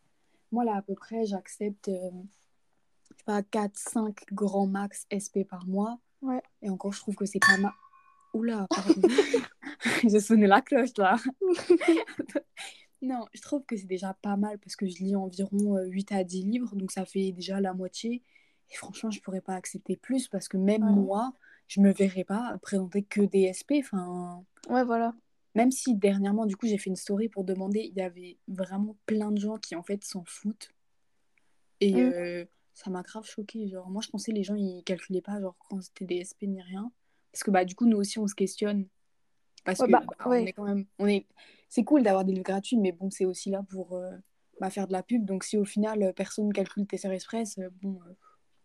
Speaker 2: moi, là, à peu près, j'accepte, euh, je sais pas, 4-5 grands max SP par mois.
Speaker 1: Ouais.
Speaker 2: Et encore, je trouve que c'est pas mal. Oula, pardon. [LAUGHS] J'ai sonné la cloche, là. [LAUGHS] non, je trouve que c'est déjà pas mal parce que je lis environ 8 euh, à 10 livres, donc ça fait déjà la moitié. Et franchement, je pourrais pas accepter plus parce que même moi, je me verrais pas présenter que des SP. Enfin.
Speaker 1: Ouais, voilà.
Speaker 2: Même si dernièrement, du coup, j'ai fait une story pour demander, il y avait vraiment plein de gens qui en fait s'en foutent. Et mm. euh, ça m'a grave choqué. Genre, moi, je pensais les gens ils calculaient pas genre quand c'était des SP ni rien. Parce que bah du coup, nous aussi, on se questionne. Parce que bah, bah, on est quand même, on est, c'est cool d'avoir des livres gratuits, mais bon, c'est aussi là pour euh, bah, faire de la pub. Donc si au final personne ne calcule tes services presse, euh, bon,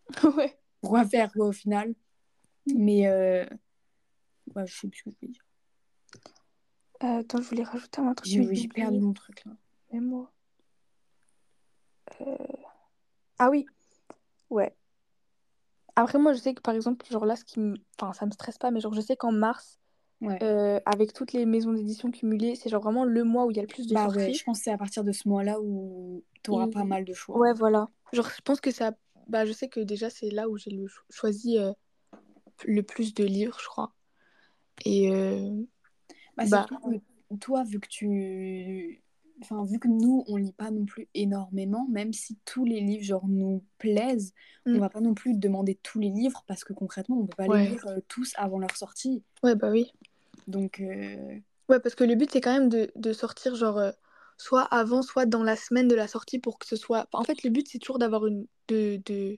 Speaker 2: [LAUGHS]
Speaker 1: ouais.
Speaker 2: pourquoi faire quoi au final? Mais bah, je sais plus ce que je veux dire.
Speaker 1: Euh, attends, je voulais rajouter un truc.
Speaker 2: J'ai perdu mon truc là.
Speaker 1: même moi. Euh, ah oui, ouais. Après, moi, je sais que par exemple, genre là, ce qui me... Enfin, ça me stresse pas, mais genre, je sais qu'en mars, euh, avec toutes les maisons d'édition cumulées, c'est genre vraiment le mois où il y a le plus de
Speaker 2: bah sorties. je pense que c'est à partir de ce mois-là où tu auras pas mal de choix.
Speaker 1: Ouais, voilà. Genre, je pense que ça. Bah, je sais que déjà, c'est là où j'ai le... choisi euh, le plus de livres, je crois. Et.
Speaker 2: Bah, bah... toi, vu que tu enfin vu que nous on lit pas non plus énormément même si tous les livres genre nous plaisent on mm. va pas non plus demander tous les livres parce que concrètement on peut pas les lire euh, tous avant leur sortie.
Speaker 1: Ouais bah oui.
Speaker 2: Donc euh,
Speaker 1: ouais parce que le but c'est quand même de, de sortir genre euh, soit avant soit dans la semaine de la sortie pour que ce soit en fait le but c'est toujours d'avoir une de, de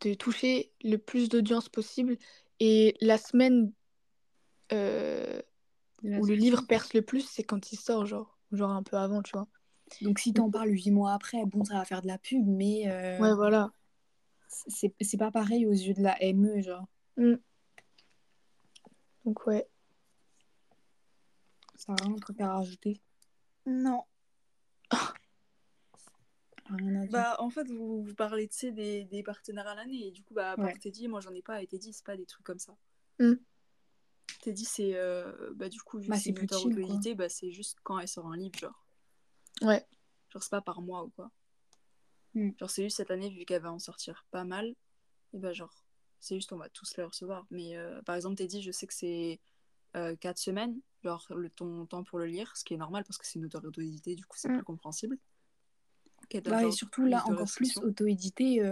Speaker 1: de toucher le plus d'audience possible et la semaine où le livre perce le plus c'est quand il sort genre genre un peu avant, tu vois.
Speaker 2: Donc si t'en parles huit mois après, bon, ça va faire de la pub, mais...
Speaker 1: Euh, ouais, voilà.
Speaker 2: C'est pas pareil aux yeux de la ME, genre. Mm.
Speaker 1: Donc ouais.
Speaker 2: Ça n'a rien de à rajouter?
Speaker 3: Non. bah, en fait, vous, vous parlez des, des partenaires à l'année, et du coup, bah, ouais. Teddy, moi j'en ai pas, et Teddy, c'est pas des trucs comme ça. Mm. T'as dit, c'est. Euh, bah, du coup, vu bah, que c'est une auteur bah, c'est juste quand elle sort un livre, genre.
Speaker 1: Ouais.
Speaker 3: Genre, c'est pas par mois ou quoi. Hmm. Genre, c'est juste cette année, vu qu'elle va en sortir pas mal, et bah, genre, c'est juste, on va tous les recevoir. Mais euh, par exemple, t'as dit, je sais que c'est 4 euh, semaines, genre, le, ton temps pour le lire, ce qui est normal parce que c'est une auteur auto-édité, du coup, c'est hmm. plus compréhensible.
Speaker 2: Bah, et surtout, là, encore plus auto-édité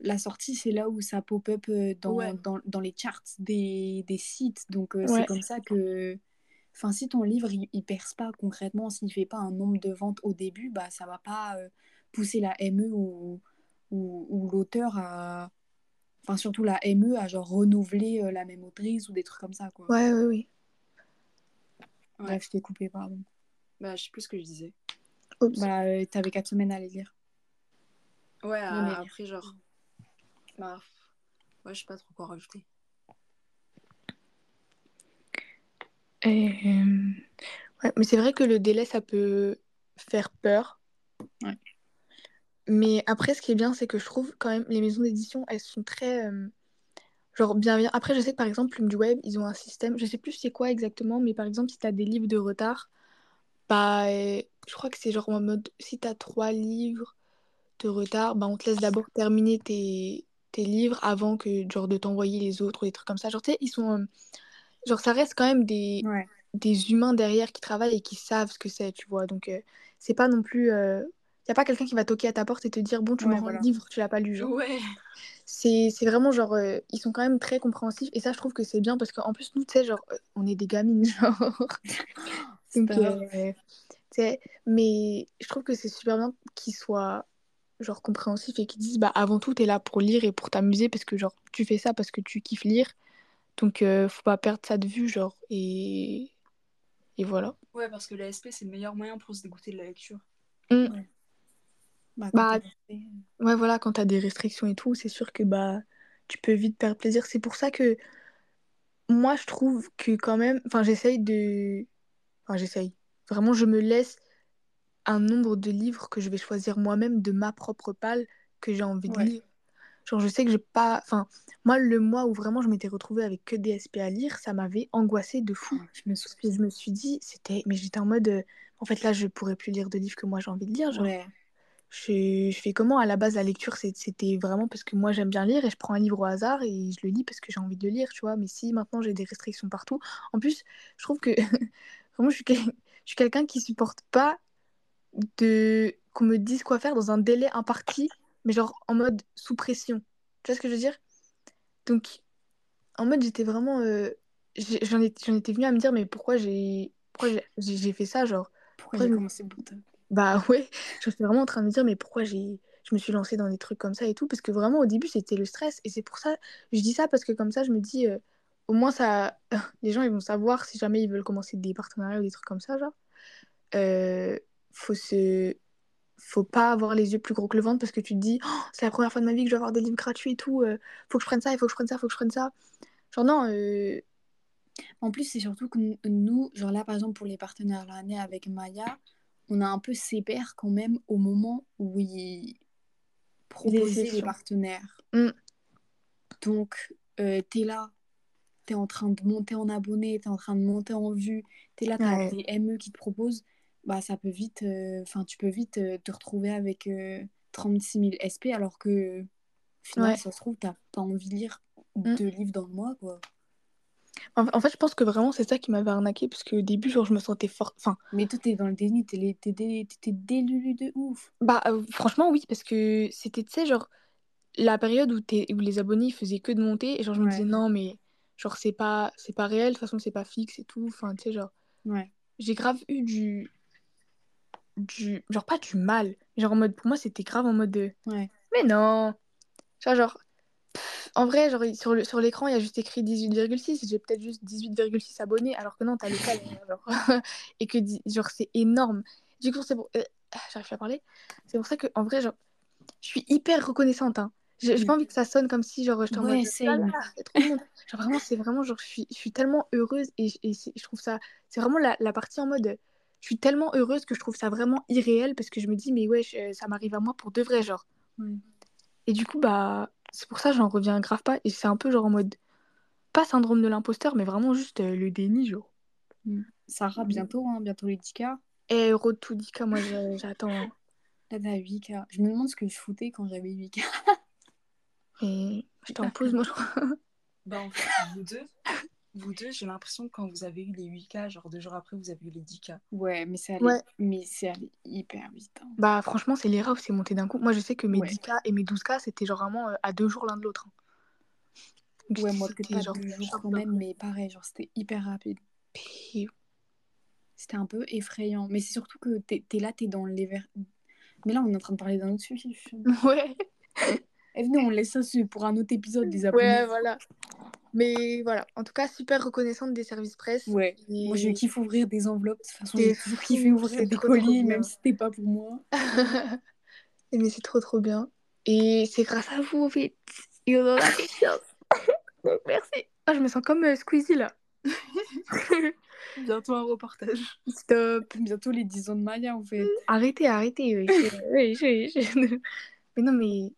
Speaker 2: la sortie, c'est là où ça pop-up euh, dans, dans, les charts des, sites. Donc, euh, c'est comme ça que. Enfin, si ton livre, il, perce pas concrètement, s'il fait pas un nombre de ventes au début, bah, ça va pas euh, pousser la ME ou, ou, l'auteur à. Enfin, surtout la ME à genre renouveler la même autrice ou des trucs comme ça, quoi.
Speaker 1: Ouais, ouais, oui.
Speaker 2: Bref, je t'ai coupé, pardon.
Speaker 3: Bah, je sais plus ce que je disais.
Speaker 2: Bah, t'avais 4 semaines à les lire.
Speaker 3: Ouais, après, genre, bah, ouais, je sais pas trop quoi rajouter.
Speaker 1: Euh, ouais, mais c'est vrai que le délai, ça peut faire peur.
Speaker 2: Ouais.
Speaker 1: Mais après, ce qui est bien, c'est que je trouve quand même les maisons d'édition, elles sont très euh, genre bienveillantes. Après, je sais que par exemple, Plume du Web, ils ont un système, je sais plus c'est quoi exactement, mais par exemple, si tu as des livres de retard, bah, euh, je crois que c'est genre en mode si tu as trois livres de retard, bah, on te laisse d'abord terminer tes, tes livres avant que genre de t'envoyer les autres ou des trucs comme ça. Genre, tu sais, ils sont. Euh, genre, ça reste quand même des, des humains derrière qui travaillent et qui savent ce que c'est, tu vois. Donc, euh, c'est pas non plus. Il euh, n'y a pas quelqu'un qui va toquer à ta porte et te dire Bon, tu me rends le livre, tu l'as pas lu. Genre.
Speaker 3: Ouais.
Speaker 1: C'est vraiment genre. ils sont quand même très compréhensifs et ça, je trouve que c'est bien parce qu'en plus, nous, tu sais, genre, on est des gamines, [LAUGHS] genre. Donc, mais je trouve que c'est super bien qu'ils soient genre compréhensif et qui disent bah avant tout tu es là pour lire et pour t'amuser parce que genre tu fais ça parce que tu kiffes lire. Donc euh, faut pas perdre ça de vue genre et et voilà.
Speaker 3: Ouais parce que l'ASP c'est le meilleur moyen pour se dégoûter de la lecture.
Speaker 1: Mmh. ouais. Bah, bah ouais voilà quand t'as des restrictions et tout c'est sûr que bah tu peux vite perdre plaisir. C'est pour ça que moi je trouve que quand même enfin j'essaye de enfin j'essaye. Vraiment je me laisse un nombre de livres que je vais choisir moi-même de ma propre palle que j'ai envie de lire. Genre, je sais que j'ai pas. Enfin, moi, le mois où vraiment je m'étais retrouvée avec que des SP à lire, ça m'avait angoissée de fou. je, me suis... je me suis dit, c'était. Mais j'étais en mode. Euh, en fait, là, je pourrais plus lire de livres que moi j'ai envie de lire. Genre, je... je fais comment À la base, la lecture, c'était vraiment parce que moi j'aime bien lire et je prends un livre au hasard et je le lis parce que j'ai envie de le lire, tu vois. Mais si maintenant j'ai des restrictions partout. En plus, je trouve que. [LAUGHS] vraiment, je suis, je suis quelqu'un qui supporte pas de qu'on me dise quoi faire dans un délai imparti, mais genre en mode sous pression. Tu vois ce que je veux dire? Donc, en mode, j'étais vraiment. Euh, j'en étais venue à me dire, mais pourquoi j'ai j'ai fait ça Genre?
Speaker 2: Pourquoi, j'ai commencé
Speaker 1: Bah ouais, j'étais vraiment en train de me dire, mais pourquoi j'ai je me suis lancée dans des trucs comme ça et tout parce que vraiment au début c'était le stress et c'est pour ça je dis ça parce que comme ça je me dis euh, au moins ça [LAUGHS] les gens ils vont savoir si jamais ils veulent commencer des partenariats ou des trucs comme ça genre euh, faut se faut pas avoir les yeux plus gros que le ventre parce que tu te dis oh, c'est la première fois de ma vie que je vais avoir des livres gratuits et tout euh, faut que je prenne ça il faut que je prenne ça faut que je prenne ça genre non euh,
Speaker 2: en plus c'est surtout que nous genre là par exemple pour les partenaires l'année avec Maya on a un peu pairs quand même au moment où ils proposaient les partenaires. Mm. Donc, euh, t'es là, t'es en train de monter en abonnés, t'es en train de monter en vues, t'es là, t'as des ME qui te proposent, bah ça peut vite, euh, enfin tu peux vite euh, te retrouver avec 36 000 SP alors que finalement, ça se trouve, t'as pas envie de lire mm. deux livres dans le mois, quoi.
Speaker 1: En, fait, je pense que vraiment, c'est ça qui m'avait arnaqué, parce qu'au début, genre, je me sentais fort. Enfin...
Speaker 2: Mais toi, t'es dans le déni, t'étais délulu de ouf.
Speaker 1: Bah, euh, franchement, oui, parce que c'était, tu sais, genre, la période où, où les abonnés faisaient que de monter, et genre, je me disais, non, mais genre, c'est pas, c'est pas réel, de toute façon, c'est pas fixe et tout. Enfin, tu sais, genre. Ouais. J'ai grave eu du. Du. Genre, pas du mal. Genre, en mode, pour moi, c'était grave en mode de. Ouais. Mais non. Genre, genre en vrai, genre, sur, le, sur l'écran, il y a juste écrit 18,6. J'ai peut-être juste 18,6 abonnés, alors que non, t'as le cas. [LAUGHS] Genre... [LAUGHS] et que, genre, c'est énorme. Du coup, c'est pour. Euh, j'arrive pas à parler. C'est pour ça que, en vrai, genre, je suis hyper reconnaissante. Hein. J'ai pas envie que ça sonne comme si, genre, je t'en ouais, c'est trop Genre, vraiment, c'est vraiment, genre, je suis, je suis tellement heureuse et, et je trouve ça. C'est vraiment la, la partie en mode. Je suis tellement heureuse que je trouve ça vraiment irréel parce que je me dis, mais ouais, ça m'arrive à moi pour de vrai, genre. Et du coup, bah c'est pour ça que j'en reviens grave pas. Et c'est un peu genre en mode. Pas syndrome de l'imposteur, mais vraiment juste euh, le déni, genre.
Speaker 2: Mm. Sarah, bientôt, hein, bientôt les 10K.
Speaker 1: Eh, road to 10K, moi [LAUGHS] j'attends. Hein.
Speaker 2: Là, t'as 8K. Je me demande ce que je foutais quand j'avais 8K.
Speaker 1: Et je t'en pose, moi, je crois.
Speaker 3: Bah, en fait, vous deux, [LAUGHS] vous deux, j'ai l'impression que quand vous avez eu les 8K, genre deux jours après, vous avez eu les 10K.
Speaker 2: Ouais, mais c'est allé, mais c'est allé hyper vite. Hein.
Speaker 1: Bah, franchement, c'est les rares, c'est monté d'un coup. Moi, je sais que mes 10K et mes 12K, c'était genre vraiment euh, à deux jours l'un de l'autre.
Speaker 2: Hein. Ouais, moi, peut-être pas genre, deux jours quand même, mais pareil, genre, c'était hyper rapide. C'était un peu effrayant. Mais c'est surtout que t'es es là, t'es dans les verres. Mais là, on est en train de parler d'un autre sujet. [LAUGHS] Ouais. Et venez, on laisse ça pour un autre épisode des
Speaker 1: abonnés. Ouais, voilà. Mais voilà, en tout cas, super reconnaissante des services presse.
Speaker 2: Ouais, moi je kiffe ouvrir des enveloppes. De toute façon, j'ai toujours kiffé ouvrir des colis, même si c'était pas pour moi. [LAUGHS]
Speaker 1: mais c'est trop trop bien. Et c'est grâce à vous, en fait. Et on en a. [LAUGHS] Donc merci. Ah, je me sens comme euh, Squeezie là. [LAUGHS]
Speaker 3: Bientôt un reportage.
Speaker 2: Stop. Bientôt les 10 ans de Maya en fait.
Speaker 1: Arrêtez, arrêtez. oui, mais non, mais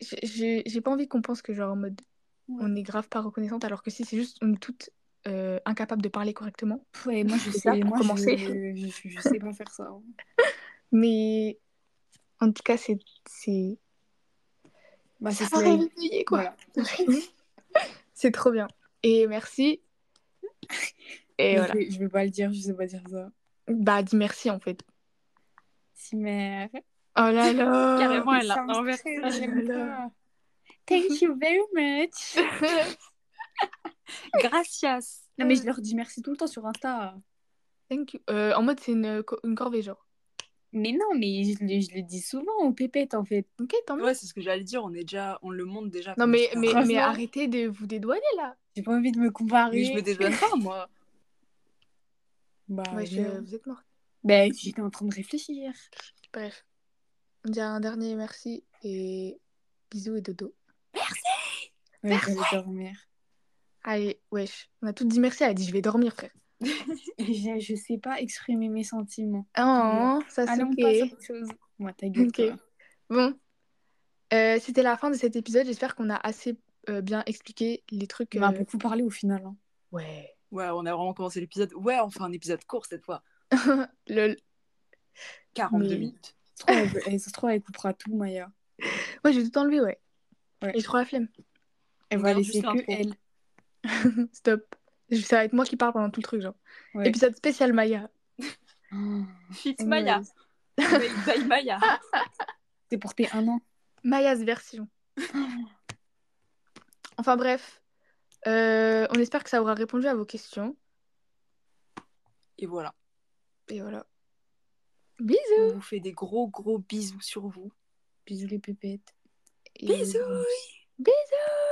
Speaker 1: j'ai pas envie qu'on pense que genre en mode on est grave pas reconnaissante, alors que si c'est juste, on est toutes euh, incapables de parler correctement.
Speaker 2: Ouais, moi je sais, moi commencer. Je, je, sais pas faire ça. Hein. [LAUGHS]
Speaker 1: Mais en tout cas, c'est. c'est... Bah, ça va quoi. [LAUGHS] c'est trop bien. Et merci. [LAUGHS]
Speaker 2: Et voilà. Je, je vais pas le dire, je sais pas dire ça.
Speaker 1: Bah, dis merci en fait.
Speaker 2: Si, mais.
Speaker 1: Oh là là Carrément, elle a inversé.
Speaker 2: Thank you very much. [LAUGHS]
Speaker 3: Gracias.
Speaker 2: Non, mais je leur dis merci tout le temps sur Insta.
Speaker 1: Thank you. Euh, en mode, c'est une, une corvée, genre.
Speaker 2: Mais non, mais je, je, le dis souvent aux pépettes, en fait.
Speaker 1: Ok, tant mieux.
Speaker 3: Ouais, c'est ce que j'allais dire. On, est déjà, on le montre déjà.
Speaker 1: Non, mais, mais, mais, arrêtez de vous dédouaner, là.
Speaker 2: J'ai pas envie de me comparer.
Speaker 3: Mais je me dédouane pas, moi.
Speaker 1: Bah, ouais, je... vous êtes mort.
Speaker 2: Bah, j'étais en train de réfléchir.
Speaker 1: Bref. On dit un dernier merci et bisous et dodo.
Speaker 2: Merci Merci dormir.
Speaker 1: Allez, wesh. On a toutes dit merci. Elle a dit je vais dormir, frère. [LAUGHS]
Speaker 2: je, je sais pas exprimer mes sentiments.
Speaker 1: Oh, ça c'est ok.
Speaker 2: chose. Moi, ta gueule.
Speaker 1: Bon. Euh, C'était la fin de cet épisode. J'espère qu'on a assez euh, bien expliqué les trucs.
Speaker 2: On a euh, beaucoup parlé au final. Hein.
Speaker 1: Ouais.
Speaker 3: Ouais, on a vraiment commencé l'épisode. Ouais, on fait un épisode court cette fois. [LAUGHS]
Speaker 1: Le
Speaker 3: 42 minutes.
Speaker 2: Ça se trouve, elle coupera tout, Maya.
Speaker 1: Ouais, j'ai tout enlevé, ouais. Ouais. J'ai trop la flemme.
Speaker 2: Elle va laisser que elle. [LAUGHS]
Speaker 1: Stop. Ça va être moi qui parle pendant tout le truc, genre. Épisode spécial Maya. [GASPS]
Speaker 3: Fit Maya. [LAUGHS] By Maya.
Speaker 2: C'est pour tes un an.
Speaker 1: Maya's version. [GASPS] enfin bref. Euh, on espère que ça aura répondu à vos questions.
Speaker 3: Et voilà.
Speaker 1: Et voilà. Bisous.
Speaker 3: On vous fait des gros gros bisous sur vous.
Speaker 2: Bisous les pépettes.
Speaker 3: Bisous.
Speaker 1: Bisous.